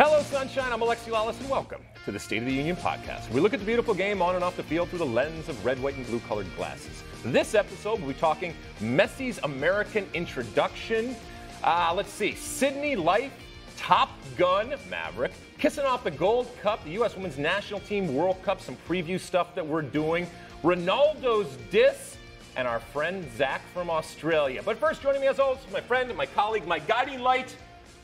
Hello, Sunshine. I'm Alexi Lalas, and welcome to the State of the Union podcast. We look at the beautiful game on and off the field through the lens of red, white, and blue colored glasses. This episode, we'll be talking Messi's American introduction. Uh, let's see, Sydney Life, Top Gun, Maverick, kissing off the Gold Cup, the U.S. Women's National Team World Cup, some preview stuff that we're doing, Ronaldo's diss, and our friend Zach from Australia. But first, joining me as always, my friend and my colleague, my guiding light,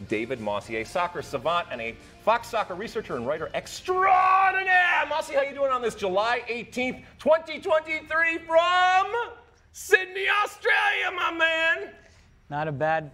David Mosse, a soccer savant and a Fox soccer researcher and writer extraordinaire. Mosse, how you doing on this July 18th, 2023 from Sydney, Australia, my man? Not a bad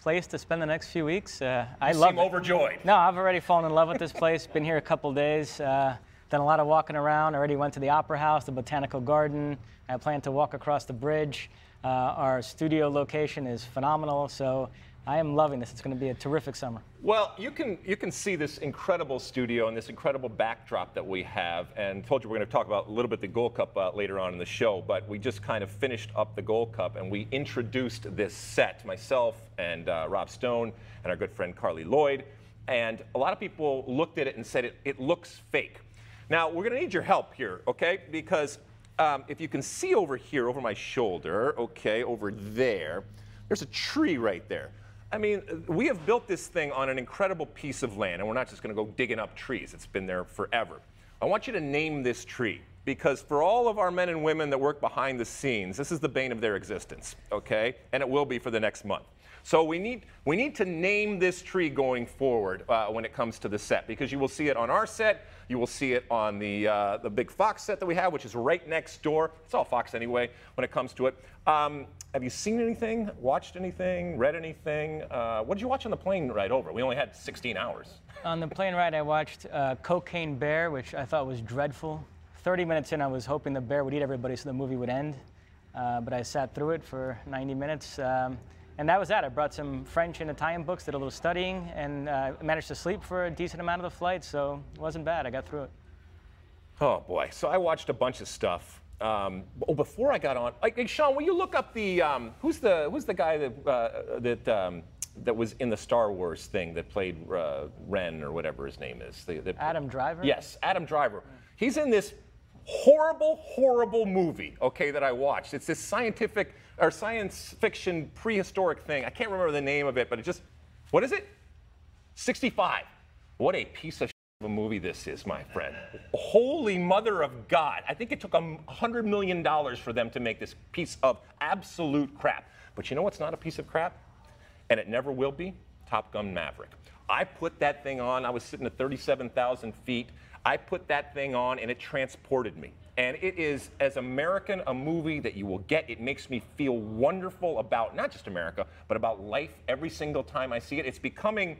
place to spend the next few weeks. Uh, I love it. You love seem it. overjoyed. No, I've already fallen in love with this place. Been here a couple days. Uh, done a lot of walking around. Already went to the Opera House, the Botanical Garden. I plan to walk across the bridge. Uh, our studio location is phenomenal, so I am loving this. It's going to be a terrific summer. Well, you can you can see this incredible studio and this incredible backdrop that we have, and told you we're going to talk about a little bit the Gold Cup uh, later on in the show. But we just kind of finished up the Gold Cup, and we introduced this set, myself and uh, Rob Stone and our good friend Carli Lloyd, and a lot of people looked at it and said it, it looks fake. Now we're going to need your help here, okay? Because um, if you can see over here, over my shoulder, okay, over there, there's a tree right there. I mean, we have built this thing on an incredible piece of land, and we're not just going to go digging up trees. It's been there forever. I want you to name this tree because for all of our men and women that work behind the scenes, this is the bane of their existence, okay? And it will be for the next month. So we need we need to name this tree going forward uh, when it comes to the set because you will see it on our set, you will see it on the uh, the big Fox set that we have, which is right next door. It's all Fox anyway when it comes to it. Um, have you seen anything? Watched anything? Read anything? Uh, what did you watch on the plane ride over? We only had 16 hours. On the plane ride, I watched uh, Cocaine Bear, which I thought was dreadful. 30 minutes in, I was hoping the bear would eat everybody so the movie would end. Uh, but I sat through it for 90 minutes. Um, and that was that. I brought some French and Italian books, did a little studying, and uh, managed to sleep for a decent amount of the flight. So it wasn't bad. I got through it. Oh boy! So I watched a bunch of stuff. Um, oh, before I got on, like, hey, Sean, will you look up the um, who's the who's the guy that uh, that um, that was in the Star Wars thing that played uh, Ren or whatever his name is? The, the- Adam Driver? Yes, Adam Driver. He's in this horrible, horrible movie. Okay, that I watched. It's this scientific or science fiction prehistoric thing. I can't remember the name of it, but it just what is it? 65. What a piece of of a movie this is, my friend. Holy mother of God. I think it took a $100 million for them to make this piece of absolute crap. But you know what's not a piece of crap? And it never will be? Top Gun Maverick. I put that thing on, I was sitting at 37,000 feet. I put that thing on and it transported me. And it is as American a movie that you will get. It makes me feel wonderful about not just America, but about life every single time I see it. It's becoming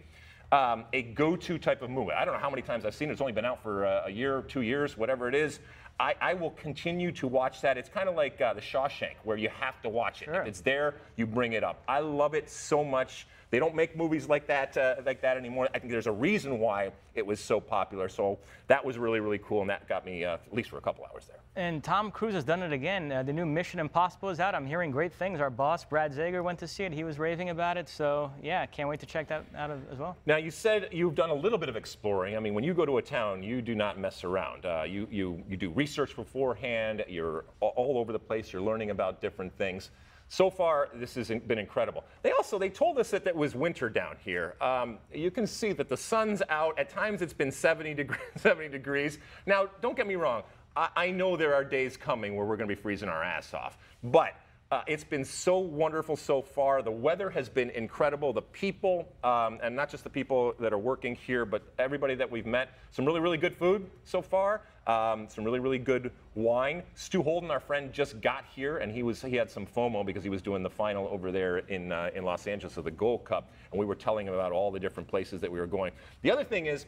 um, a go-to type of movie. I don't know how many times I've seen it. It's only been out for uh, a year, two years, whatever it is. I, I will continue to watch that. It's kind of like uh, The Shawshank, where you have to watch it. Sure. If it's there, you bring it up. I love it so much. They don't make movies like that uh, like that anymore. I think there's a reason why it was so popular. So that was really really cool, and that got me uh, at least for a couple hours there. And Tom Cruise has done it again. Uh, the new Mission Impossible is out. I'm hearing great things. Our boss, Brad Zager, went to see it. He was raving about it. So, yeah, can't wait to check that out as well. Now you said you've done a little bit of exploring. I mean, when you go to a town, you do not mess around. Uh, you you you do research beforehand. You're all over the place. You're learning about different things. so far, this has been incredible. They also they told us that it was winter down here. Um, you can see that the sun's out. At times, it's been 70 degrees. 70 degrees. Now, don't get me wrong. I, I know there are days coming where we're going to be freezing our ass off, but uh, it's been so wonderful so far. The weather has been incredible. The people, um, and not just the people that are working here, but everybody that we've met. Some really, really good food so far. Um, some really, really good wine. Stu Holden, our friend, just got here, and he was he had some FOMO because he was doing the final over there in uh, in Los Angeles of the Gold Cup, and we were telling him about all the different places that we were going. The other thing is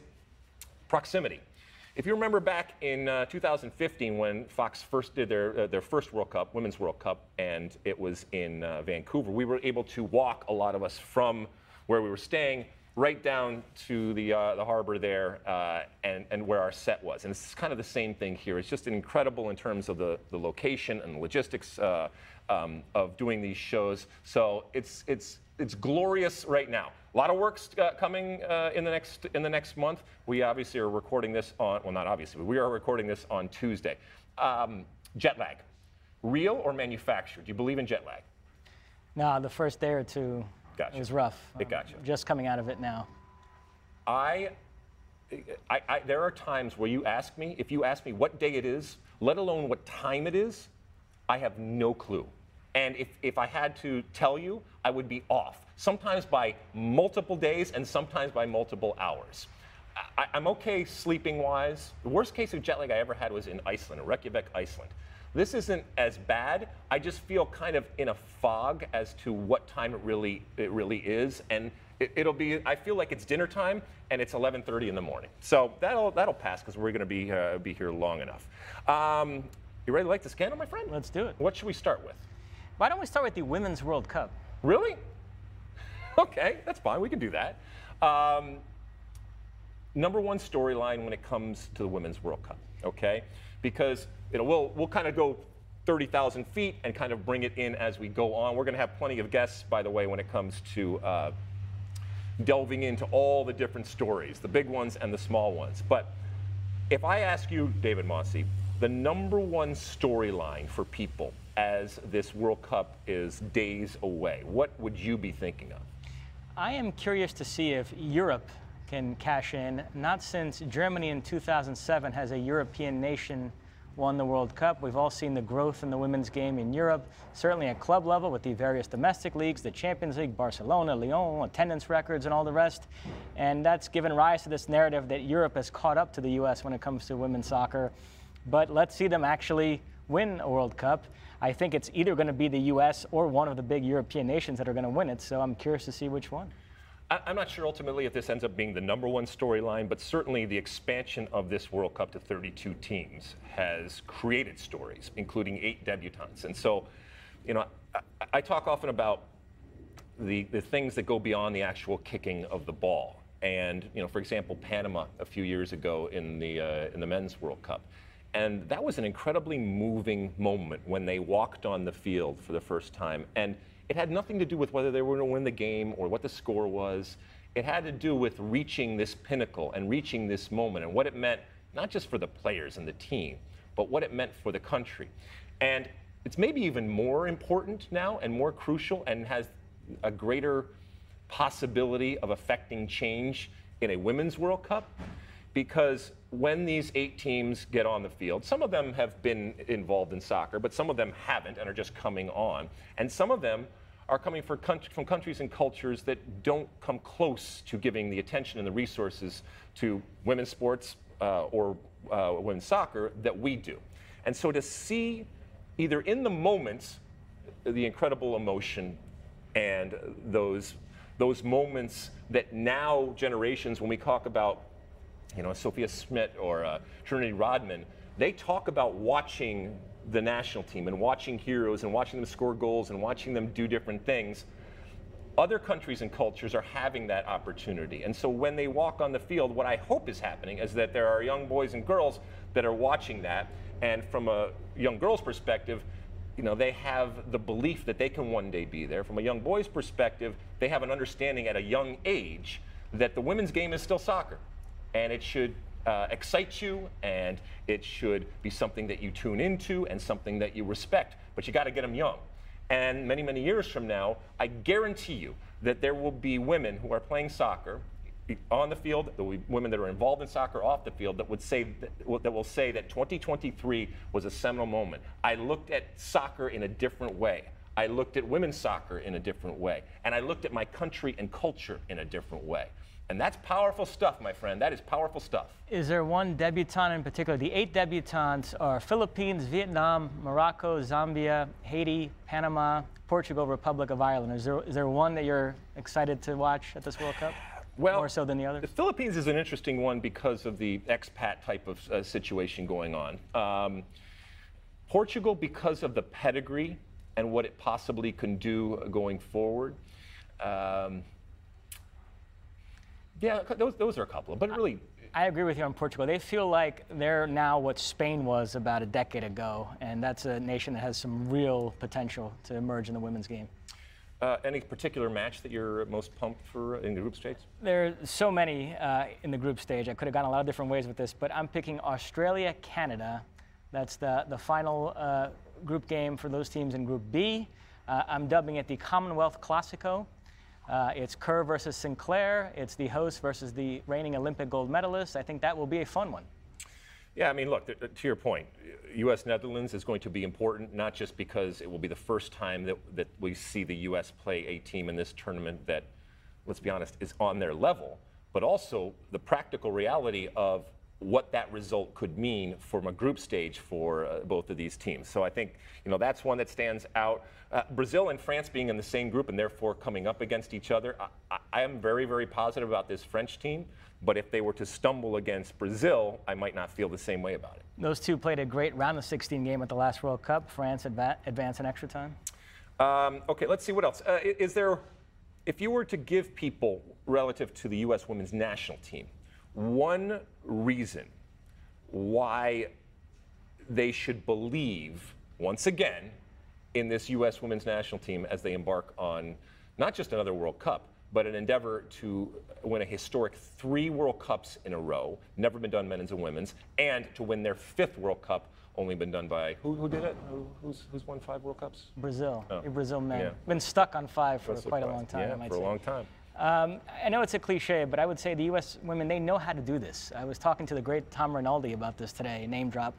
proximity. If you remember back in uh, 2015 when Fox first did their, uh, their first World Cup, Women's World Cup, and it was in uh, Vancouver, we were able to walk, a lot of us, from where we were staying right down to the, uh, the harbor there uh, and, and where our set was. And it's kind of the same thing here. It's just incredible in terms of the, the location and the logistics uh, um, of doing these shows. So it's, it's, it's glorious right now. A lot of work's uh, coming uh, in the next in the next month. We obviously are recording this on well, not obviously, we are recording this on Tuesday. Um, jet lag, real or manufactured? Do you believe in jet lag? No, the first day or two gotcha. was rough. It got you. Just coming out of it now. I, I, I, there are times where you ask me, if you ask me what day it is, let alone what time it is, I have no clue. And if, if I had to tell you, I would be off, sometimes by multiple days and sometimes by multiple hours. I, am okay sleeping wise. The worst case of jet lag I ever had was in Iceland, Reykjavik, Iceland. This isn't as bad. I just feel kind of in a fog as to what time it really it really is, and it, will be. I feel like it's dinner time, and it's 11:30 in the morning. So that'll that'll pass because we're going to be uh, be here long enough. Um, you ready to light the scandal, my friend? Let's do it. What should we start with? Why don't we start with the Women's World Cup? Really? Okay, that's fine. We can do that. Um, number one storyline when it comes to the Women's World Cup, okay? Because you know we'll we'll kind of go 30,000 feet and kind of bring it in as we go on. We're going to have plenty of guests, by the way, when it comes to uh, delving into all the different stories, the big ones and the small ones. But if I ask you, David Mosse, the number one storyline for people as this World Cup is days away? What would you be thinking of? I am curious to see if Europe can cash in, not since Germany in 2007 has a European nation won the World Cup. We've all seen the growth in the women's game in Europe, certainly at club level with the various domestic leagues, the Champions League, Barcelona, Lyon, attendance records, and all the rest. And that's given rise to this narrative that Europe has caught up to the U.S. when it comes to women's soccer. But let's see them actually win a World Cup. I think it's either going to be the U.S. or one of the big European nations that are going to win it. So I'm curious to see which one. I'm not sure ultimately if this ends up being the number one storyline, but certainly the expansion of this World Cup to 32 teams has created stories, including eight debutantes. And so, you know, I, I talk often about the, the things that go beyond the actual kicking of the ball. And, you know, for example, Panama a few years ago in the, uh, in the Men's World Cup and that was an incredibly moving moment when they walked on the field for the first time. And it had nothing to do with whether they were going to win the game or what the score was. It had to do with reaching this pinnacle and reaching this moment and what it meant, not just for the players and the team, but what it meant for the country. And it's maybe even more important now and more crucial and has a greater possibility of affecting change in a women's World Cup because when these eight teams get on the field, some of them have been involved in soccer, but some of them haven't and are just coming on. And some of them are coming from countries and cultures that don't come close to giving the attention and the resources to women's sports uh, or uh, women's soccer that we do. And so to see either in the moments the incredible emotion and those those moments that now generations when we talk about you know, Sophia Smith or uh, Trinity Rodman, they talk about watching the national team and watching heroes and watching them score goals and watching them do different things. Other countries and cultures are having that opportunity. And so when they walk on the field, what I hope is happening is that there are young boys and girls that are watching that. And from a young girl's perspective, you know, they have the belief that they can one day be there. From a young boy's perspective, they have an understanding at a young age that the women's game is still soccer and it should uh, excite you and it should be something that you tune into and something that you respect. But you got to get them young. And many, many years from now, I guarantee you that there will be women who are playing soccer on the field, there will be women that are involved in soccer off the field that would say that, that will say that 2023 was a seminal moment. I looked at soccer in a different way. I looked at women's soccer in a different way. And I looked at my country and culture in a different way. And that's powerful stuff, my friend. That is powerful stuff. Is there one debutante in particular? The eight debutantes are Philippines, Vietnam, Morocco, Zambia, Haiti, Panama, Portugal, Republic of Ireland. Is there, is there one that you're excited to watch at this World Cup? Well, more so than the others. The Philippines is an interesting one because of the expat type of uh, situation going on. Um, Portugal, because of the pedigree and what it possibly can do going forward. Um, yeah, those, those are a couple, but really. I agree with you on Portugal. They feel like they're now what Spain was about a decade ago, and that's a nation that has some real potential to emerge in the women's game. Uh, any particular match that you're most pumped for in the group stage? There are so many uh, in the group stage. I could have gone a lot of different ways with this, but I'm picking Australia, Canada. That's the, the final uh, group game for those teams in Group B. am uh, dubbing it the Commonwealth Classico. Uh, it's Kerr versus Sinclair. It's the host versus the reigning Olympic gold medalist. I think that will be a fun one. Yeah, I mean, look, to your point, U.S. Netherlands is going to be important, not just because it will be the first time that, that we see the U.S. play a team in this tournament that, let's be honest, is on their level, but also the practical reality of what that result could mean from a group stage for uh, both of these teams. So I think you know that's one that stands out. Uh, Brazil and France being in the same group and therefore coming up against each other, I, I, am very very positive about this French team. But if they were to stumble against Brazil, I might not feel the same way about it. Those two played a great round of 16 game at the last World Cup. France adva- advanced in extra time. Um, okay, let's see what else. Uh, is there, if you were to give people relative to the U.S. women's national team, one reason why they should believe, once again, in this U.S. women's national team as they embark on not just another World Cup, but an endeavor to win a historic three World Cups in a row, never been done men's and women's, and to win their fifth World Cup, only been done by who, who did it? Who, who's, who's won five World Cups? Brazil. Oh. Brazil men. Yeah. Been stuck on five for quite a long time. Yeah, for say. a long time. Um, I know it's a cliche, but I would say the U.S. women, they know how to do this. I was talking to the great Tom Rinaldi about this today, name drop.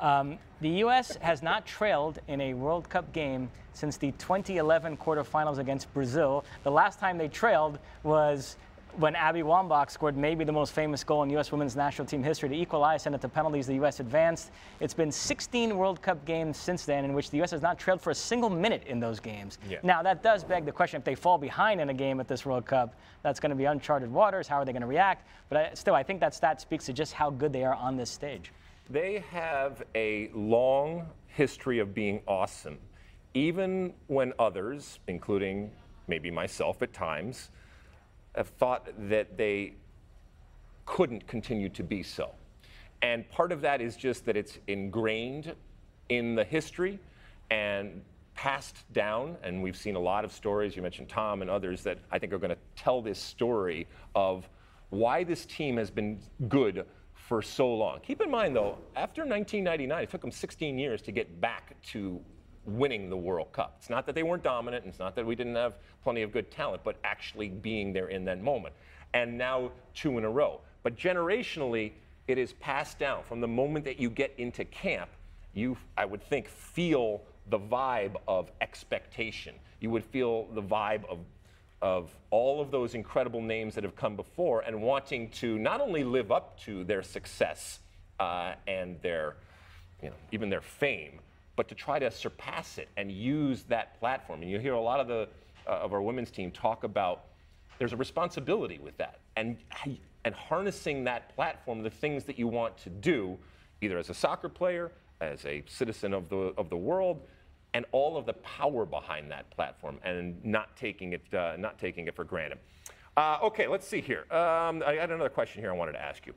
Um, the U.S. has not trailed in a World Cup game since the 2011 quarterfinals against Brazil. The last time they trailed was when Abby Wambach scored maybe the most famous goal in U.S. women's national team history to equalize, send it to penalties. The U.S. advanced. It's been 16 World Cup games since then in which the U.S. has not trailed for a single minute in those games. Yeah. Now, that does beg the question if they fall behind in a game at this World Cup, that's going to be uncharted waters. How are they going to react? But I, still, I think that stat speaks to just how good they are on this stage. They have a long history of being awesome, even when others, including maybe myself at times, have thought that they couldn't continue to be so. And part of that is just that it's ingrained in the history and passed down. And we've seen a lot of stories, you mentioned Tom and others, that I think are going to tell this story of why this team has been good for so long. Keep in mind, though, after 1999, it took them 16 years to get back to winning the World Cup. It's not that they weren't dominant, and it's not that we didn't have plenty of good talent, but actually being there in that moment. And now two in a row. But generationally, it is passed down. From the moment that you get into camp, you, I would think, feel the vibe of expectation. You would feel the vibe of of all of those incredible names that have come before and wanting to not only live up to their success uh, and their, you know, even their fame, but to try to surpass it and use that platform. And you hear a lot of the uh, of our women's team talk about there's a responsibility with that and and harnessing that platform, the things that you want to do, either as a soccer player, as a citizen of the of the world, and all of the power behind that platform and not taking it, uh, not taking it for granted. Uh, okay, let's see here. Um, I had another question here I wanted to ask you.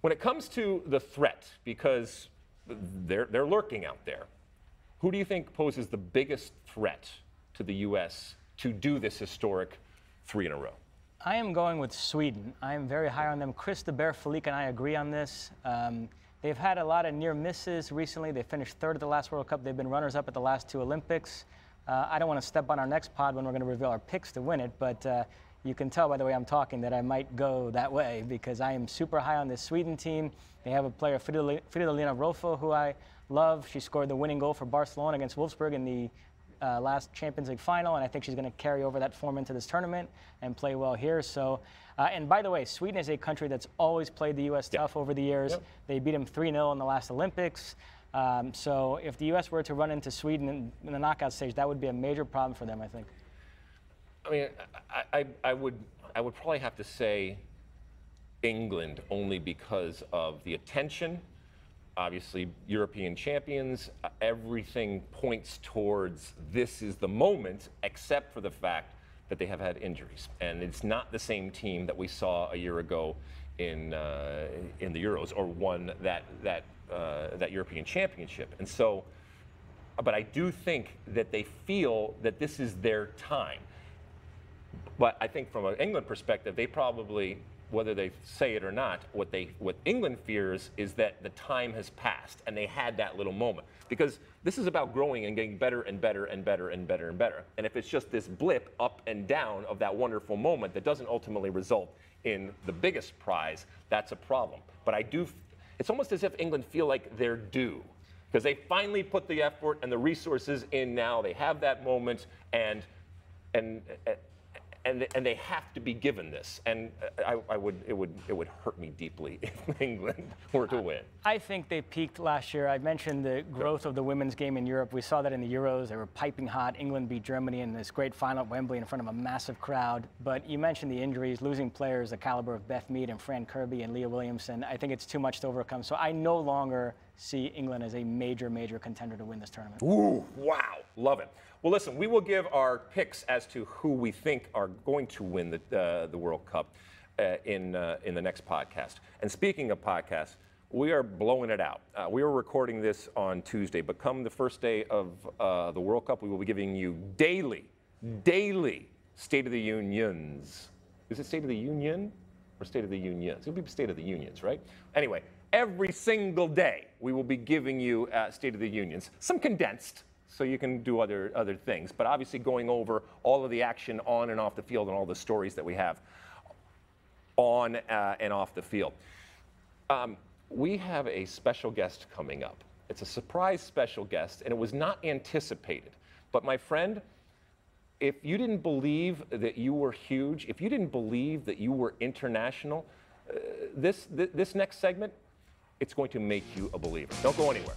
When it comes to the threat, because they're, they're lurking out there, who do you think poses the biggest threat to the U.S. to do this historic three in a row? I am going with Sweden. I am very high on them. Chris de Beer Felic and I agree on this. Um, They've had a lot of near misses recently. They finished third at the last World Cup. They've been runners up at the last two Olympics. Uh, I don't want to step on our next pod when we're going to reveal our picks to win it, but uh, you can tell by the way I'm talking that I might go that way because I am super high on this Sweden team. They have a player, Fridolina Rolfo, who I love. She scored the winning goal for Barcelona against Wolfsburg in the uh, last Champions League final, and I think she's going to carry over that form into this tournament and play well here. So, uh, and by the way, Sweden is a country that's always played the U.S. Yep. tough over the years. Yep. They beat them 3 0 in the last Olympics. Um, so, if the U.S. were to run into Sweden in, in, the knockout stage, that would be a major problem for them, I think. I mean, I, I, I would, I would probably have to say England only because of the attention obviously European champions. Uh, everything points towards this is the moment, except for the fact that they have had injuries. And it's not the same team that we saw a year ago in, uh, in the Euros or won that, that, uh, that European championship. And so, but I do think that they feel that this is their time. But I think from an England perspective, they probably whether they say it or not, what they what England fears is that the time has passed and they had that little moment. Because this is about growing and getting better and better and better and better and better. And if it's just this blip up and down of that wonderful moment that doesn't ultimately result in the biggest prize, that's a problem. But I do it's almost as if England feel like they're due because they finally put the effort and the resources in now. They have that moment and and and, and they have to be given this. And uh, I, I, would, it, would, it would hurt me deeply if England were to win. I think they peaked last year. I mentioned the growth of the women's game in Europe. We saw that in the Euros. They were piping hot. England beat Germany in this great final at Wembley in front of a massive crowd. But you mentioned the injuries, losing players the caliber of Beth Mead and Fran Kirby and Leah Williamson. I think it's too much to overcome. So I no longer see England as a major, major contender to win this tournament. Ooh, wow. Love it. Well, listen, we will give our picks as to who we think are going to win the, uh, the World Cup uh, in, uh, in the next podcast. And speaking of podcasts, we are blowing it out. Uh, we are recording this on Tuesday, but come the first day of uh, the World Cup, we will be giving you daily, daily State of the Unions. Is it State of the Union or State of the Unions? It'll be State of the Unions, right? Anyway, every single day we will be giving you uh, State of the Unions, some condensed so you can do other, other things. But obviously, going over all of the action on and off the field and all the stories that we have on uh, and off the field. Um, we have a special guest coming up. It's a surprise special guest, and it was not anticipated. But my friend, if you didn't believe that you were huge, if you didn't believe that you were international, uh, this, th- this next segment, it's going to make you a believer. Don't go anywhere.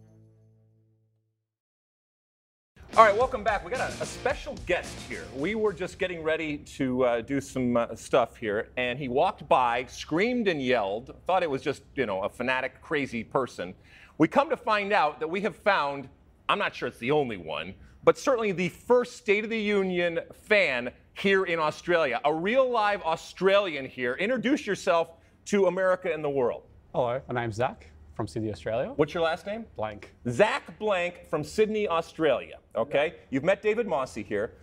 All right, welcome back. We got a, a, special guest here. We were just getting ready to uh, do some uh, stuff here, and he walked by, screamed and yelled, thought it was just, you know, a fanatic, crazy person. We come to find out that we have found, I'm not sure it's the only one, but certainly the first State of the Union fan here in Australia, a real live Australian here. Introduce yourself to America and the world. Hello, my name's Zach from Sydney, Australia. What's your last name? Blank. Zach Blank from Sydney, Australia. Okay? Yeah. You've met David Mosse here.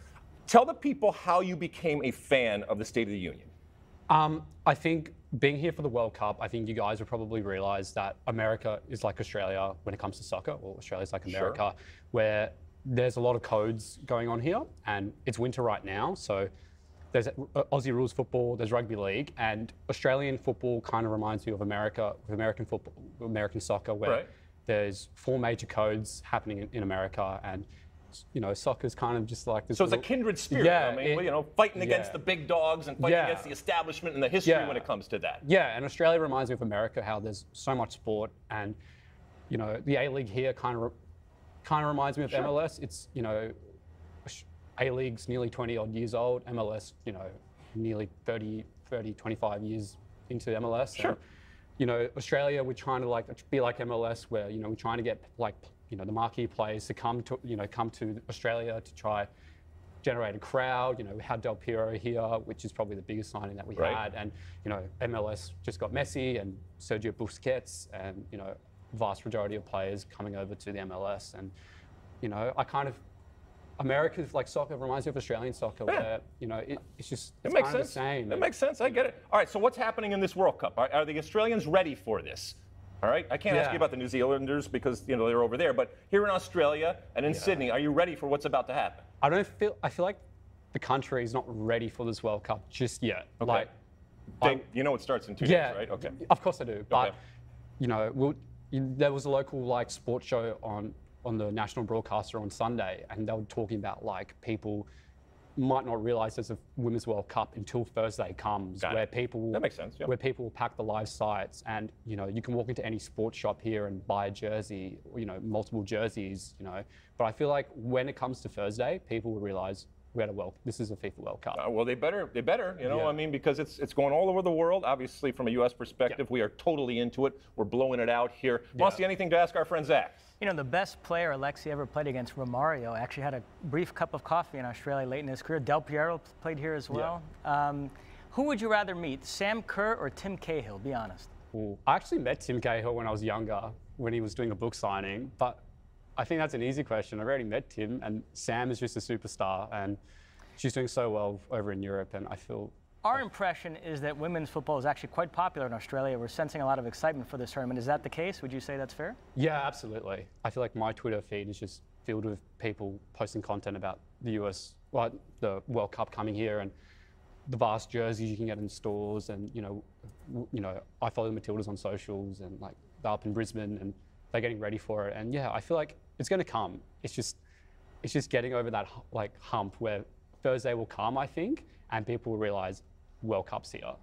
Tell the people how you became a fan of the State of the Union. Um, I think being here for the World Cup, I think you guys will probably realize that America is like Australia when it comes to soccer, or Australia's like America, sure. where there's a lot of codes going on here, and it's winter right now, so there's uh, Aussie rules football, there's rugby league, and Australian football kind of reminds me of America, with American football, American soccer, where right. there's four major codes happening in, in America, and you know, soccer's kind of just like this. So it's little, a kindred spirit. Yeah, I mean, it, you know, fighting against yeah. the big dogs and fighting yeah. against the establishment and the history yeah. when it comes to that. Yeah, and Australia reminds me of America, how there's so much sport, and you know, the A League here kind of kind of reminds me of sure. MLS. It's you know, a League's nearly 20 odd years old, MLS, you know, nearly 30, 30, 25 years into MLS. Sure. And, you know, Australia, we're trying to like be like MLS, where you know we're trying to get like you know the marquee players to come to you know come to Australia to try generate a crowd. You know, we had Del Piero here, which is probably the biggest signing that we Right. had, and you know MLS just got Messi and Sergio Busquets, and you know vast majority of players coming over to the MLS, and you know I kind of America's like soccer reminds me of Australian soccer, Yeah. where you know it, it's just It it's makes kind of sense. the same. That and- makes sense. I get it. All right. So what's happening in this World Cup? Are, are the Australians ready for this? All right. I can't ask you about the New Zealanders because you know they're over there, but here in Australia and in Sydney, are you ready for what's about to happen? I don't feel. I feel like the country is not ready for this World Cup just yet. Like, They, you know it starts in two yeah, days, right? Okay. Of course I do. But Okay. you know, we'll, you, there was a local like sports show on on the national broadcaster on Sunday, and they were talking about like people might not realize there's a Women's World Cup until Thursday comes, Got it. where people will, That makes sense, yep. where people will pack the live sites, and you know you can walk into any sports shop here and buy a jersey, you know, multiple jerseys, you know. But I feel like when it comes to Thursday, people will realize we had a World. This is a FIFA World Cup. Uh, well, they better, they better, you know. Yeah. I mean, because it's it's going all over the world. Obviously, from a U.S. perspective, we are totally into it. We're blowing it out here. Mosse, anything to ask our friend Zach? You know, the best player Alexi ever played against, Romario, actually had a brief cup of coffee in Australia late in his career. Del Piero played here as well. Um, who would you rather meet, Sam Kerr or Tim Cahill? Be honest. Ooh, I actually met Tim Cahill when I was younger, when he was doing a book signing. But I think that's an easy question. I've already met Tim, and Sam is just a superstar, and she's doing so well over in Europe. And I feel Our impression is that women's football is actually quite popular in Australia. We're sensing a lot of excitement for this tournament. Is that the case? Would you say that's fair? Yeah, absolutely. I feel like my Twitter feed is just filled with people posting content about the US, well, the World Cup coming here, and the vast jerseys you can get in stores. And you know, you know, I follow the Matildas on socials, and like they're up in Brisbane, and they're getting ready for it. And yeah, I feel like it's going to come. It's just, it's just getting over that like hump where Thursday will come, I think, and people will realize World Cup's here.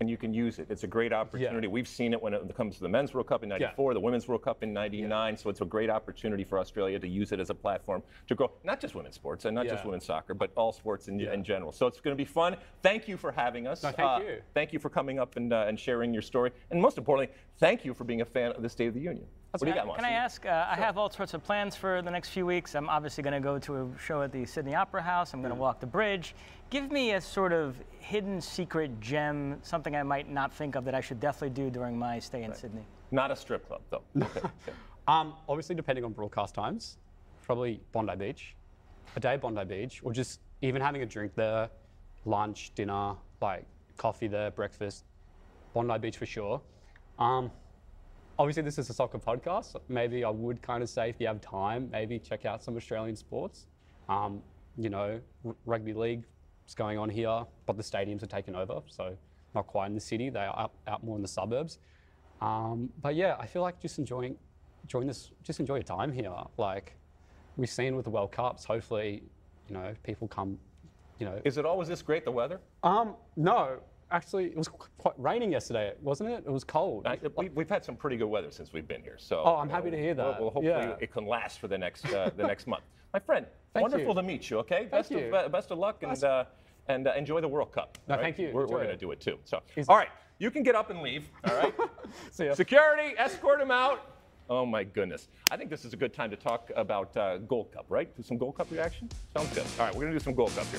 and you can use it. It's a great opportunity. We've seen it when it comes to the Men's World Cup in '94, the Women's World Cup in '99. So it's a great opportunity for Australia to use it as a platform to grow not just women's sports and not just women's soccer, but all sports in, Yeah. in general. So it's going to be fun. Thank you for having us. No, thank you. Thank you for coming up and, uh, and sharing your story. And most importantly, thank you for being a fan of the State of the Union. what do you got, Can I ask? Uh, I have all sorts of plans for the next few weeks. I'm obviously going to go to a show at the Sydney Opera House. I'm going to walk the bridge. Give me a sort of hidden secret gem, something I might not think of that I should definitely do during my stay in Sydney. Not a strip club, though. Okay. okay. Um, obviously, depending on broadcast times, probably Bondi Beach, a day at Bondi Beach, or just even having a drink there, lunch, dinner, like coffee there, breakfast. Bondi Beach for sure. Um, obviously, this is a soccer podcast. so Maybe I would kind of say if you have time, maybe check out some Australian sports. Um, you know, r- rugby league is going on here, but the stadiums are taken over, so not quite in the city. They are out, out more in the suburbs. Um, but yeah, I feel like just enjoying, enjoying this, just enjoy your time here. Like we've seen with the World Cups, hopefully, you know, people come, you know. Is it always this great, the weather? Um, no, actually, it was quite raining yesterday, wasn't it? It was cold. I, we, we've had some pretty good weather since we've been here. So. Oh, I'm happy to hear Well, that. well, hopefully Yeah. it can last for the next uh, the next month. My friend, Thank wonderful you. to meet you. Okay, best you. of be- best of luck and uh, and uh, enjoy the World Cup. No, right? thank you. We're, we're going to do it too. So, Easy. all right, you can get up and leave. All right. See ya. Security, escort him out. Oh my goodness. I think this is a good time to talk about uh, Gold Cup, right? Do some Gold Cup reaction? Sounds good. All right, we're going to do some Gold Cup here.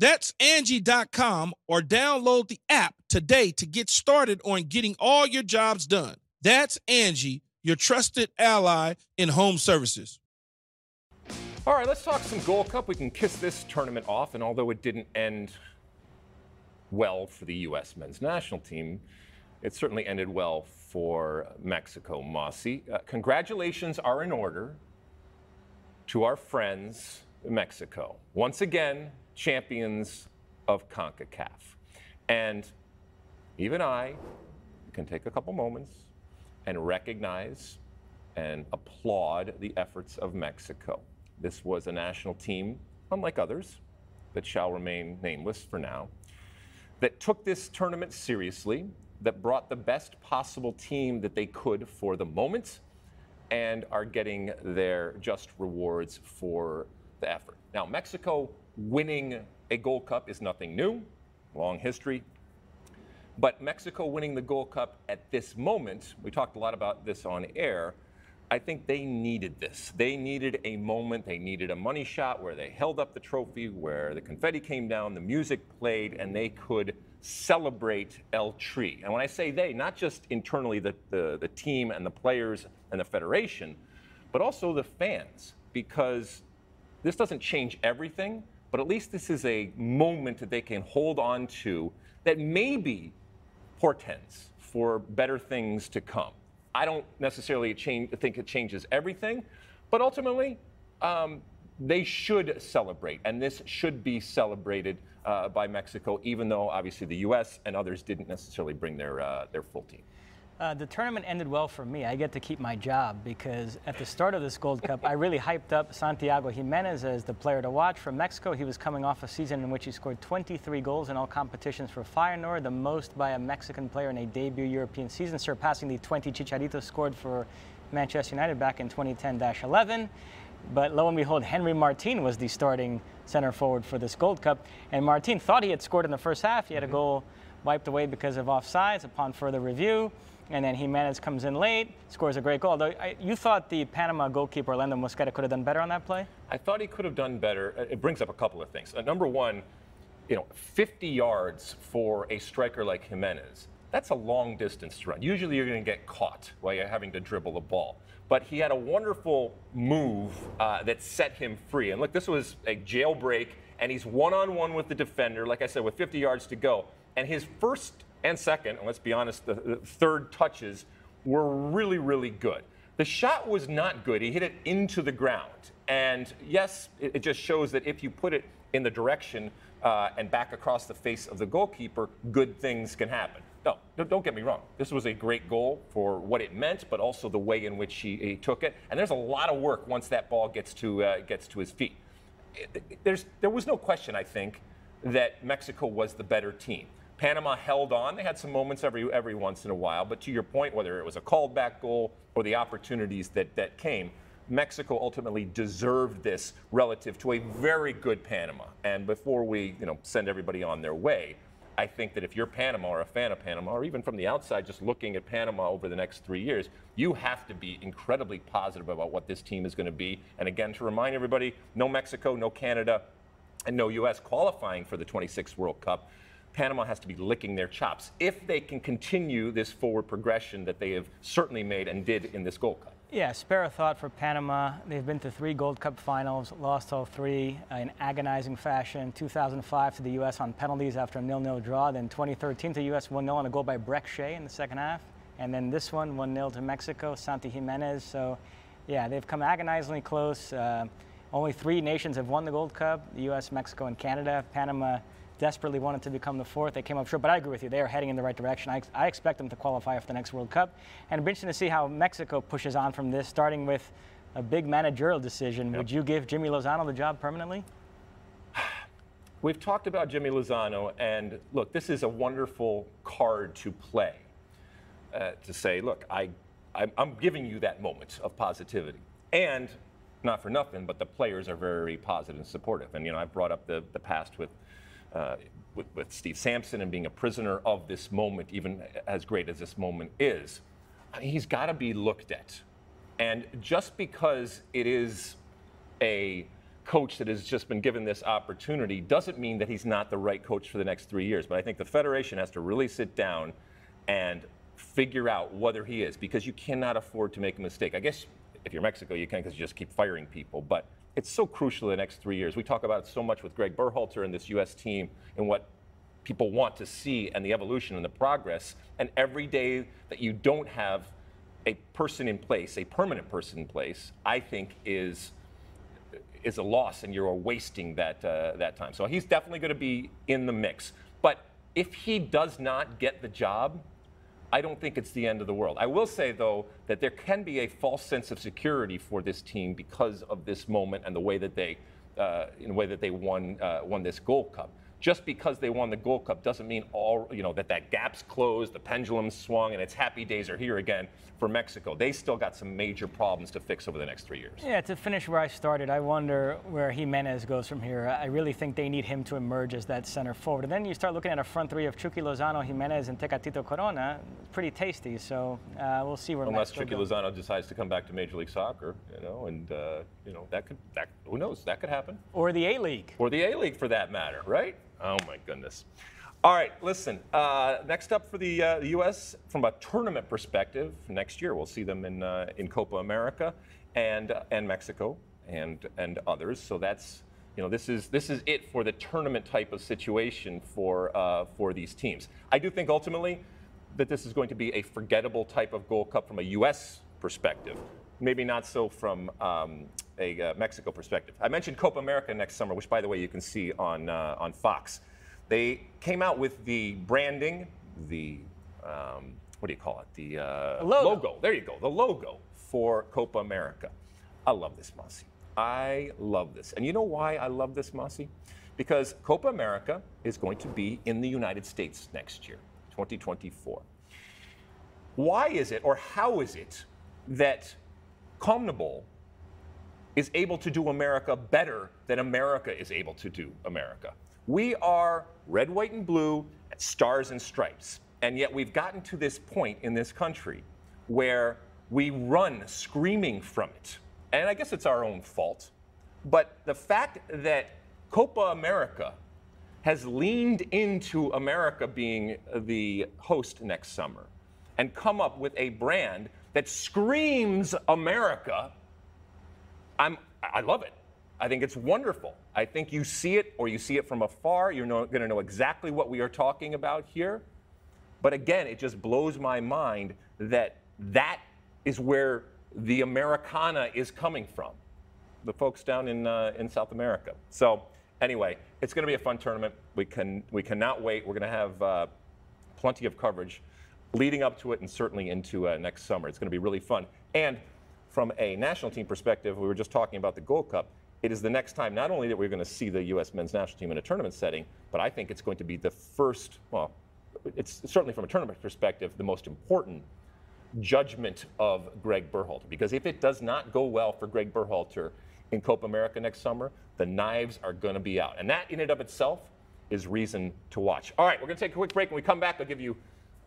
That's Angie.com or download the app today to get started on getting all your jobs done. That's Angie, your trusted ally in home services. All right, let's talk some Gold Cup. We can kiss this tournament off, and although it didn't end well for the U.S. men's national team, it certainly ended well for Mexico. Mosse, uh, congratulations are in order to our friends Mexico. Once again, champions of CONCACAF. And even I can take a couple moments and recognize and applaud the efforts of Mexico. This was a national team, unlike others, that shall remain nameless for now, that took this tournament seriously, that brought the best possible team that they could for the moment, and are getting their just rewards for the effort. Now, Mexico winning a Gold Cup is nothing new, long history. But Mexico winning the Gold Cup at this moment, we talked a lot about this on air. I think they needed this. They needed a moment, they needed a money shot where they held up the trophy, where the confetti came down, the music played, and they could celebrate El Tri. And when I say they, not just internally the, the, the team and the players and the federation, but also the fans, because this doesn't change everything, but at least this is a moment that they can hold on to that maybe portends for better things to come. I don't necessarily change, think it changes everything, but ultimately, um, they should celebrate, and this should be celebrated uh, by Mexico, even though obviously the U.S. and others didn't necessarily bring their uh, their full team. Uh, the tournament ended well for me. I get to keep my job because at the start of this Gold Cup, I really hyped up Santiago Gimenez as the player to watch from Mexico. He was coming off a season in which he scored 23 goals in all competitions for Feyenoord, the most by a Mexican player in a debut European season, surpassing the 20 Chicharito scored for Manchester United back in 2010-11. But lo and behold, Henry Martin was the starting center forward for this Gold Cup. And Martin thought he had scored in the first half. He had a mm-hmm. goal wiped away because of offsides upon further review and then Gimenez comes in late, scores a great goal. Although I, you thought the Panama goalkeeper Orlando Mosquera could have done better on that play. I thought he could have done better. It brings up a couple of things. Uh, number one, you know, 50 yards for a striker like Gimenez. That's a long distance to run. Usually you're going to get caught while you're having to dribble the ball. But he had a wonderful move uh, that set him free. And look, this was a jailbreak, and he's one on one with the defender, like I said, with 50 yards to go. And his first and second, and let's be honest, the, the third touches were really, really good. The shot was not good. He hit it into the ground. And yes, it, it just shows that if you put it in the direction uh, and back across the face of the goalkeeper, good things can happen. No, don't get me wrong. This was a great goal for what it meant, but also the way in which he, he took it. And there's a lot of work once that ball gets to uh, gets to his feet. There's, there was no question, I think, that Mexico was the better team. Panama held on. They had some moments every every once in a while, but to your point, whether it was a called back goal or the opportunities that that came, Mexico ultimately deserved this relative to a very good Panama. And before we, you know, send everybody on their way, I think that if you're Panama or a fan of Panama, or even from the outside, just looking at Panama over the next three years, you have to be incredibly positive about what this team is going to be. And again, to remind everybody, no Mexico, no Canada, and no U.S. qualifying for the 26th World Cup. Panama has to be licking their chops if they can continue this forward progression that they have certainly made and did in this Gold Cup. Yeah, spare a thought for Panama. They've been to three Gold Cup finals, lost all three uh, in agonizing fashion. 2005 to the U.S. on penalties after a nil-nil draw. Then 2013 to the U.S. 1-0 on a goal by Brek Shea in the second half. And then this one, 1-0 to Mexico, Santi Gimenez. So, yeah, they've come agonizingly close. Uh, only three nations have won the Gold Cup, the U.S., Mexico, and Canada. Panama desperately wanted to become the fourth. They came up short, but I agree with you. They are heading in the right direction. I, I expect them to qualify for the next World Cup. And it'll be interesting to see how Mexico pushes on from this, starting with a big managerial decision. Yep. Would you give Jimmy Lozano the job permanently? We've talked about Jimmy Lozano, and look, this is a wonderful card to play. Uh, to say, look, I, I'm, I'm giving you that moment of positivity. And not for nothing, but the players are very positive and supportive. And you know, I've brought up the, the past with, uh, with with Steve Sampson and being a prisoner of this moment, even as great as this moment is. He's got to be looked at. And just because it is a coach that has just been given this opportunity doesn't mean that he's not the right coach for the next three years. But I think the Federation has to really sit down and figure out whether he is, because you cannot afford to make a mistake. I guess if you're Mexico, you can because you just keep firing people. But it's so crucial the next three years. We talk about it so much with Greg Berhalter and this U.S. team and what people want to see and the evolution and the progress. And every day that you don't have a person in place, a permanent person in place, I think is is a loss, and you're wasting that uh, that time. So he's definitely going to be in the mix. But if he does not get the job, I don't think it's the end of the world. I will say, though, that there can be a false sense of security for this team because of this moment and the way that they, uh, in the way that they won uh, won this Gold Cup. Just because they won the Gold Cup doesn't mean all you know that that gap's closed, the pendulum swung, and its happy days are here again for Mexico. They still got some major problems to fix over the next three years. Yeah, to finish where I started, I wonder where Giménez goes from here. I really think they need him to emerge as that center forward. And then you start looking at a front three of Chucky Lozano, Jimenez, and Tecatito Corona. Pretty tasty. So uh, we'll see where. Unless Mexico Chucky goes. Lozano decides to come back to Major League Soccer, you know, and uh, you know that could that who knows that could happen. or the A League. or the A League for that matter, right? Oh my goodness. All right, listen. Uh, next up for the, uh, the U.S. from a tournament perspective, next year we'll see them in uh, in Copa America and uh, and Mexico and and others. So that's you know this is this is it for the tournament type of situation for uh, for these teams. I do think ultimately that this is going to be a forgettable type of Gold Cup from a U.S. perspective. Maybe not so from um, a uh, Mexico perspective. I mentioned Copa America next summer, which, by the way, you can see on uh, on Fox. They came out with the branding, the um, what do you call it? The uh, logo. There you go. The logo for Copa America. I love this, Mossy. I love this. And you know why I love this, Mossy? Because Copa America is going to be in the United States next year, 2024. Why is it, or how is it, that CONMEBOL is able to do America better than America is able to do America? We are red, white, and blue, stars and stripes. And yet we've gotten to this point in this country where we run screaming from it. And I guess it's our own fault. But the fact that Copa America has leaned into America being the host next summer and come up with a brand that screams America, I'm, I love it. I think it's wonderful. I think you see it or you see it from afar, you're not going to know exactly what we are talking about here. But again, it just blows my mind that that is where the Americana is coming from, the folks down in, uh, in South America. So anyway, it's going to be a fun tournament. We, can, we cannot wait. We're going to have uh, plenty of coverage leading up to it and certainly into uh, next summer. It's going to be really fun. And from a national team perspective, we were just talking about the Gold Cup. It is the next time not only that we're going to see the U.S. men's national team in a tournament setting, but I think it's going to be the first, well, it's certainly from a tournament perspective, the most important judgment of Greg Berhalter. Because if it does not go well for Greg Berhalter in Copa America next summer, the knives are going to be out. And that in and of itself is reason to watch. All right, we're going to take a quick break. When we come back, I'll give you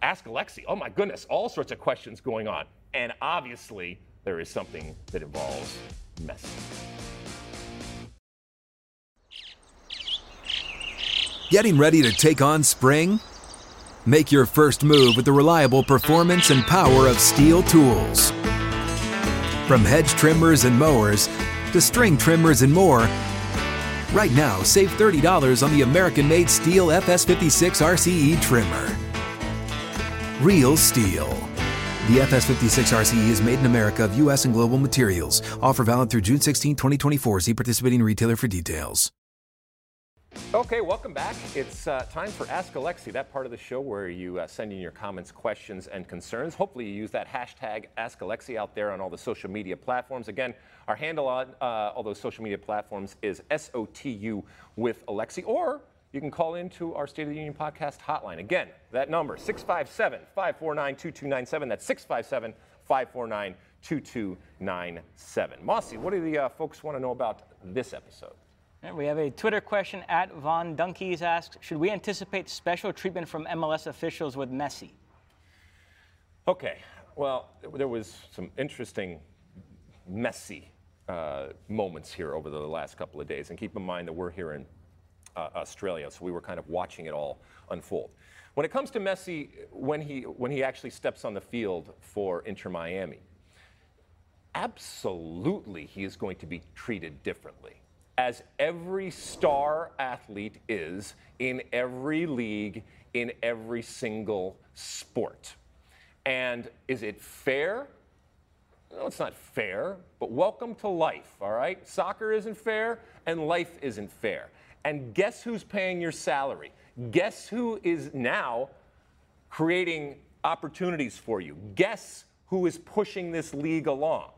Ask Alexi. Oh my goodness, all sorts of questions going on. And obviously, there is something that involves Messi. Getting ready to take on spring? Make your first move with the reliable performance and power of STIHL tools. From hedge trimmers and mowers to string trimmers and more, right now save $30 on the American made STIHL FS56 RCE trimmer. Real STIHL. The FS56 RCE is made in America of U.S. and global materials. Offer valid through June 16, 2024. See participating retailer for details. Okay, welcome back. It's uh, time for Ask Alexi, that part of the show where you uh, send in your comments, questions, and concerns. Hopefully, you use that hashtag Ask Alexi out there on all the social media platforms. Again, our handle on uh, all those social media platforms is SOTU with Alexi, or you can call into our State of the Union podcast hotline. Again, that number, 657 549 2297. That's 657 549 2297. Mossy, what do the uh, folks want to know about this episode? We have a Twitter question at Von Dunkies asks, should we anticipate special treatment from MLS officials with Messi? Okay, well, there was some interesting, Messi uh, moments here over the last couple of days. And keep in mind that we're here in uh, Australia, so we were kind of watching it all unfold. When it comes to Messi, when he, when he actually steps on the field for Inter Miami, absolutely he is going to be treated differently. As every star athlete is in every league, in every single sport. And is it fair? No, it's not fair, but welcome to life, all right? Soccer isn't fair, and life isn't fair. And guess who's paying your salary? Guess who is now creating opportunities for you? Guess who is pushing this league along?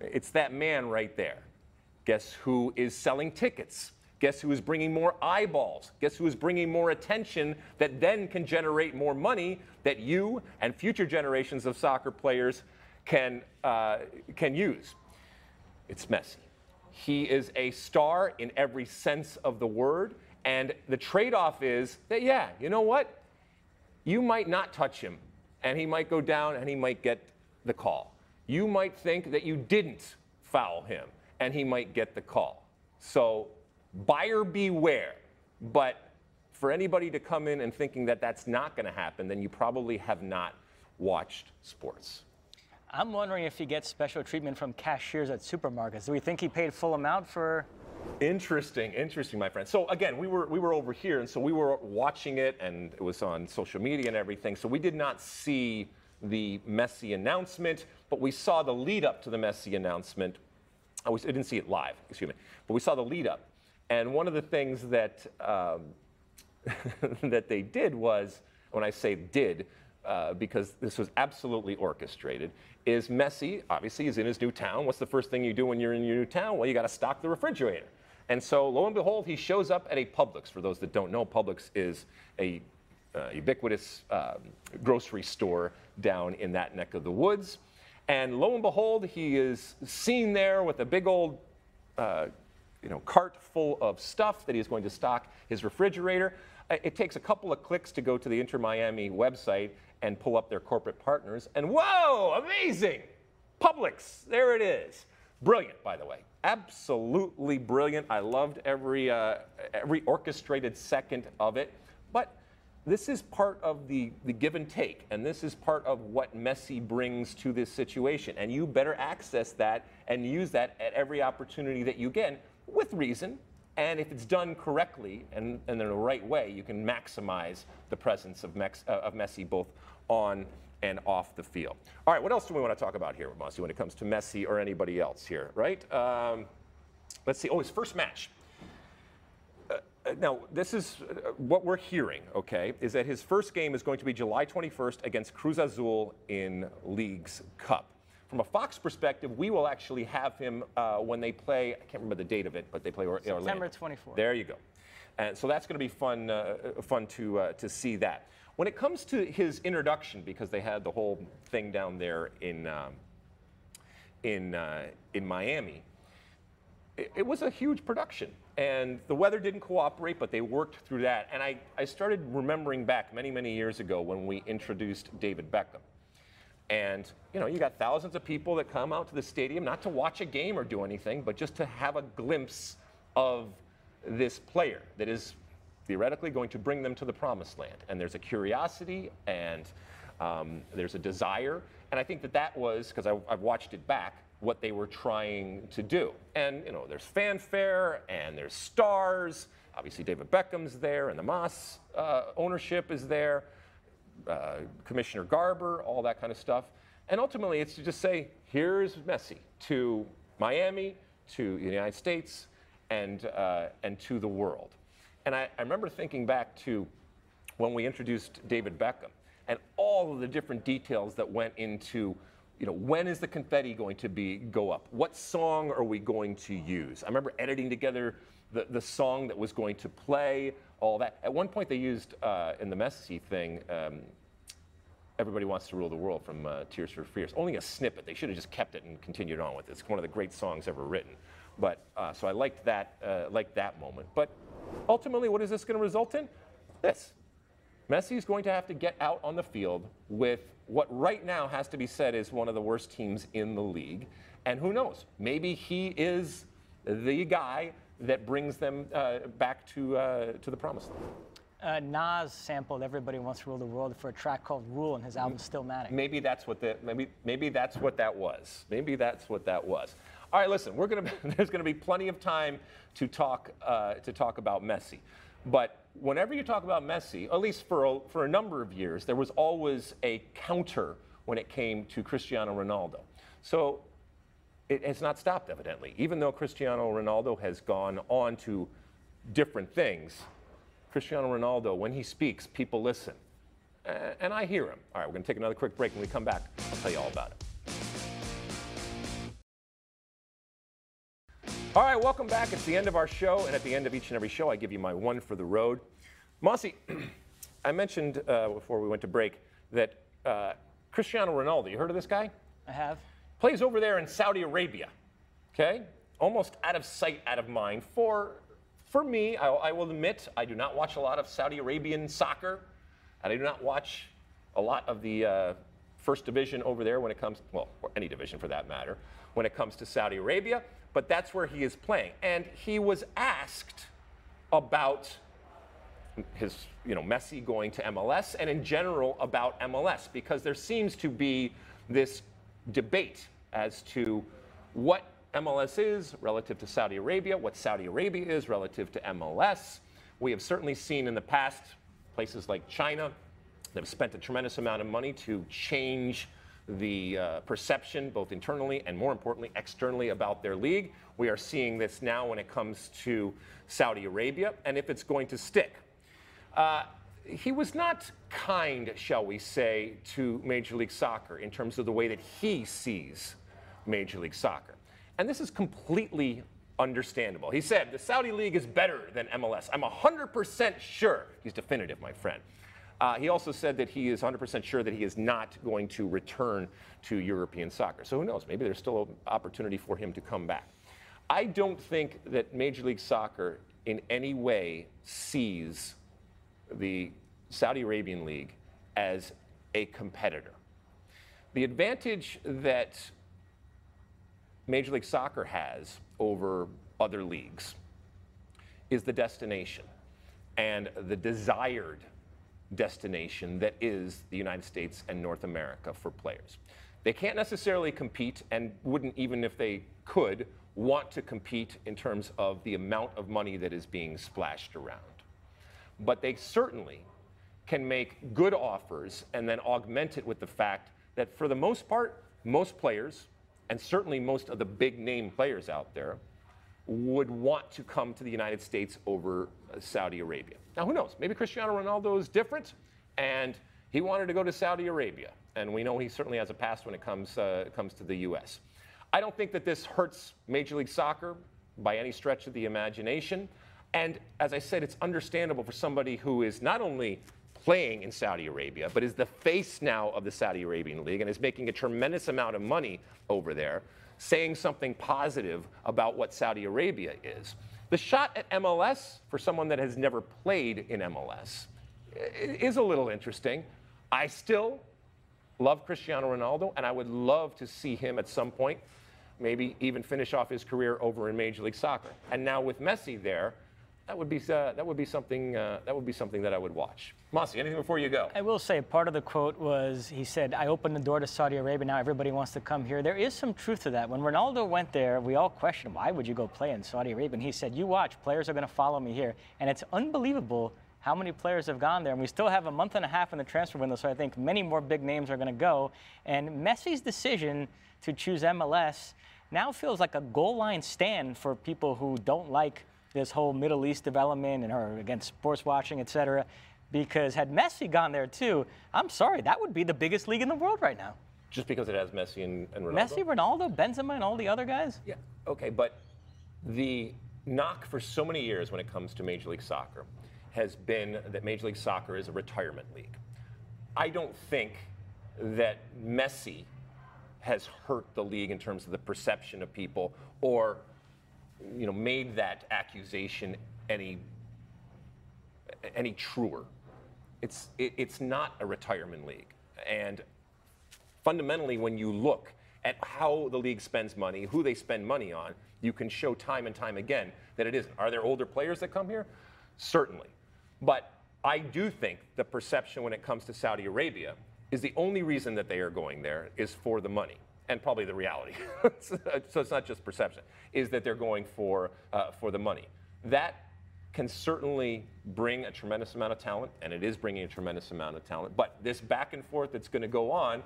It's that man right there. Guess who is selling tickets? Guess who is bringing more eyeballs? Guess who is bringing more attention that then can generate more money that you and future generations of soccer players can, uh, can use? It's Messi. He is a star in every sense of the word. And the trade off is that, yeah, you know what? You might not touch him, and he might go down and he might get the call. You might think that you didn't foul him, and he might get the call. So, buyer beware. But for anybody to come in and thinking that that's not going to happen, then you probably have not watched sports. I'm wondering if he gets special treatment from cashiers at supermarkets. Do we think he paid full amount for Interesting, interesting, my friend. So again, we were we were over here, and so we were watching it, and it was on social media and everything. So we did not see the Messi announcement, but we saw the lead up to the Messi announcement. I, was, I didn't see it live, excuse me, but we saw the lead up. And one of the things that um, that they did was, when I say did, uh, because this was absolutely orchestrated, is Messi, obviously, is in his new town. What's the first thing you do when you're in your new town? Well, you got to stock the refrigerator. And so, lo and behold, he shows up at a Publix. For those that don't know, Publix is a uh, ubiquitous um, grocery store down in that neck of the woods. And lo and behold, he is seen there with a big old uh, you know, cart full of stuff that he's going to stock his refrigerator. Uh, it takes a couple of clicks to go to the Inter Miami website and pull up their corporate partners. And whoa, amazing! Publix, there it is. Brilliant, by the way. Absolutely brilliant. I loved every, uh, every orchestrated second of it. But this is part of the, the give and take, and this is part of what Messi brings to this situation. And you better access that and use that at every opportunity that you get, with reason. And if it's done correctly and, and in the right way, you can maximize the presence of, Mex, uh, of Messi both on and off the field. All right, what else do we want to talk about here, Mossy, when it comes to Messi or anybody else here, right? Um, let's see. Oh, his first match. Uh, uh now, this is uh, what we're hearing, okay, is that his first game is going to be July 21st against Cruz Azul in Leagues Cup. From a Fox perspective, we will actually have him uh, when they play, I can't remember the date of it, but they play September Orlando. 24th. There you go. And so that's going to be fun, uh, fun to, uh, to see that. When it comes to his introduction, because they had the whole thing down there in, um, in, uh, in Miami, it, it, was a huge production. And the weather didn't cooperate, but they worked through that. And I, I started remembering back many, many years ago when we introduced David Beckham. And, you know, you got thousands of people that come out to the stadium, not to watch a game or do anything, but just to have a glimpse of this player that is theoretically going to bring them to the promised land. And there's a curiosity and um, there's a desire. And I think that that was, because I've watched it back, what they were trying to do. And, you know, there's fanfare and there's stars. Obviously, David Beckham's there and the Mas uh, ownership is there, uh, Commissioner Garber, all that kind of stuff. And ultimately, it's to just say, here's Messi to Miami, to the United States, and, uh, and to the world. And I, I remember thinking back to when we introduced David Beckham and all of the different details that went into you know, when is the confetti going to be go up? What song are we going to use? I remember editing together the, the song that was going to play, all that. At one point, they used uh, in the Messi thing, um, Everybody Wants to Rule the World from uh, Tears for Fears. Only a snippet. They should have just kept it and continued on with it. It's one of the great songs ever written. But uh, so I liked that, uh, liked that moment. But ultimately, what is this going to result in? This. Messi is going to have to get out on the field with what right now has to be said is one of the worst teams in the league. And who knows? Maybe he is the guy that brings them uh, back to, uh, to the promised land. Uh, Nas sampled "Everybody Wants to Rule the World" for a track called "Rule" in his album Stillmatic. Maybe that's what the maybe maybe that's what that was. Maybe that's what that was. All right, listen. We're gonna there's gonna be plenty of time to talk uh, to talk about Messi, but whenever you talk about Messi, at least for a, for a number of years, there was always a counter when it came to Cristiano Ronaldo. So it has not stopped, evidently. Even though Cristiano Ronaldo has gone on to different things, Cristiano Ronaldo, when he speaks, people listen. And I hear him. All right, we're going to take another quick break. When we come back, I'll tell you all about it. All right, welcome back. It's the end of our show, and at the end of each and every show, I give you my one for the road. Mossy, I mentioned uh, before we went to break that uh, Cristiano Ronaldo, you heard of this guy? I have. Plays over there in Saudi Arabia. Okay? Almost out of sight, out of mind for for me, I, I, will admit, I do not watch a lot of Saudi Arabian soccer, and I do not watch a lot of the uh, first division over there when it comes, well, or any division for that matter, when it comes to Saudi Arabia. But that's where he is playing, and he was asked about his, you know, Messi going to MLS, and in general about MLS, because there seems to be this debate as to what MLS is relative to Saudi Arabia, what Saudi Arabia is relative to MLS. We have certainly seen in the past places like China that have spent a tremendous amount of money to change the uh, perception, both internally and more importantly, externally, about their league. We are seeing this now when it comes to Saudi Arabia, and if it's going to stick. Uh, he was not kind, shall we say, to Major League Soccer in terms of the way that he sees Major League Soccer. And this is completely understandable. He said, the Saudi League is better than MLS. I'm 100% sure. He's definitive, my friend. Uh, he also said that he is 100% sure that he is not going to return to European soccer. So who knows? Maybe there's still an opportunity for him to come back. I don't think that Major League Soccer in any way sees the Saudi Arabian League as a competitor. The advantage that Major League Soccer has over other leagues is the destination and the desired destination that is the United States and North America for players. They can't necessarily compete and wouldn't even if they could want to compete in terms of the amount of money that is being splashed around. But they certainly can make good offers and then augment it with the fact that for the most part, most players, and certainly most of the big name players out there would want to come to the United States over uh, Saudi Arabia. Now, who knows? Maybe Cristiano Ronaldo is different, and he wanted to go to Saudi Arabia, and we know he certainly has a past when it comes uh, comes to the U.S. I don't think that this hurts Major League Soccer by any stretch of the imagination. And as I said, it's understandable for somebody who is not only playing in Saudi Arabia, but is the face now of the Saudi Arabian League and is making a tremendous amount of money over there, saying something positive about what Saudi Arabia is. The shot at MLS, for someone that has never played in MLS, is a little interesting. I still love Cristiano Ronaldo, and I would love to see him at some point maybe even finish off his career over in Major League Soccer. And now with Messi there, that would be uh, that would be something uh, that would be something that I would watch. Mossy, anything before you go? I will say part of the quote was he said, "I opened the door to Saudi Arabia. Now everybody wants to come here." There is some truth to that. When Ronaldo went there, we all questioned, "Why would you go play in Saudi Arabia?" And he said, "You watch, players are going to follow me here." And it's unbelievable how many players have gone there. And we still have a month and a half in the transfer window, so I think many more big names are going to go. And Messi's decision to choose MLS now feels like a goal line stand for people who don't like this whole Middle East development and or against sports watching, et cetera. Because had Messi gone there too, I'm sorry, that would be the biggest league in the world right now. Just because it has Messi and, and Ronaldo? Messi, Ronaldo, Benzema, and all the other guys? Yeah, okay, but the knock for so many years when it comes to Major League Soccer has been that Major League Soccer is a retirement league. I don't think that Messi has hurt the league in terms of the perception of people or you know made that accusation any any truer. It's it, it's not a retirement league. And fundamentally when you look at how the league spends money, who they spend money on, you can show time and time again that it isn't. Are there older players that come here? Certainly. But I do think the perception when it comes to Saudi Arabia is the only reason that they are going there is for the money and probably the reality. so it's not just perception, is that they're going for, uh, for the money. That can certainly bring a tremendous amount of talent, and it is bringing a tremendous amount of talent. But this back and forth that's going to go on,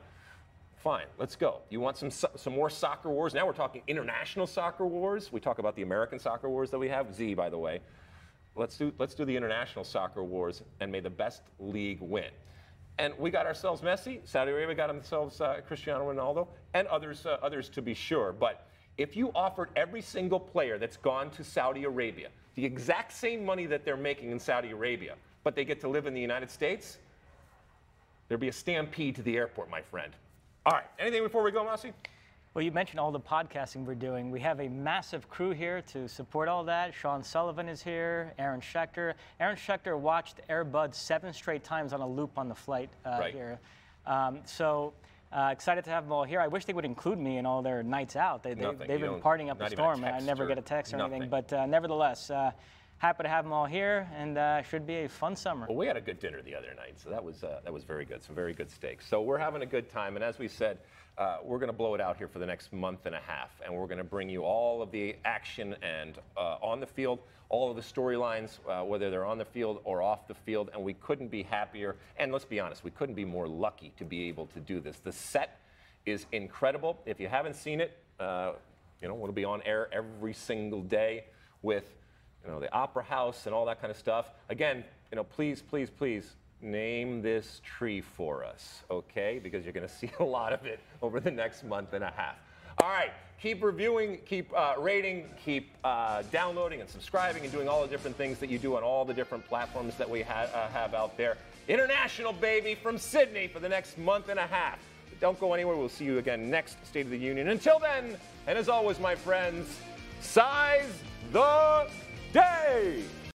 fine, let's go. You want some some more soccer wars? Now we're talking international soccer wars. We talk about the American soccer wars that we have. Z, by the way. Let's do let's do the international soccer wars, and may the best league win. And we got ourselves Messi. Saudi Arabia got themselves uh, Cristiano Ronaldo, and others, uh, others to be sure. But if you offered every single player that's gone to Saudi Arabia the exact same money that they're making in Saudi Arabia, but they get to live in the United States, there'd be a stampede to the airport, my friend. All right. Anything before we go, Mossy? Well, you mentioned all the podcasting we're doing. We have a massive crew here to support all that. Sean Sullivan is here, Aaron Schechter. Aaron Schechter watched Air Bud seven straight times on a loop on the flight uh, right. here. Um, so uh, excited to have them all here. I wish they would include me in all their nights out. They, have they, been partying up a storm, and I never get a text or, or anything. But uh, nevertheless, uh, happy to have them all here, and uh, should be a fun summer. Well, we had a good dinner the other night, so that was uh, that was very good. Some very good steaks. So we're having a good time, and as we said, uh, we're going to blow it out here for the next month and a half, and we're going to bring you all of the action and uh, on the field, all of the storylines, uh, whether they're on the field or off the field, and we couldn't be happier. And let's be honest, we couldn't be more lucky to be able to do this. The set is incredible. If you haven't seen it, uh, you know it'll be on air every single day with you know the opera house and all that kind of stuff. Again, you know, please, please, please name this tree for us, okay? Because you're going to see a lot of it over the next month and a half. All right, keep reviewing, keep uh, rating, keep uh, downloading and subscribing and doing all the different things that you do on all the different platforms that we ha- uh, have out there. International baby from Sydney for the next month and a half. But don't go anywhere. We'll see you again next State of the Union. Until then, and as always, my friends, size the day.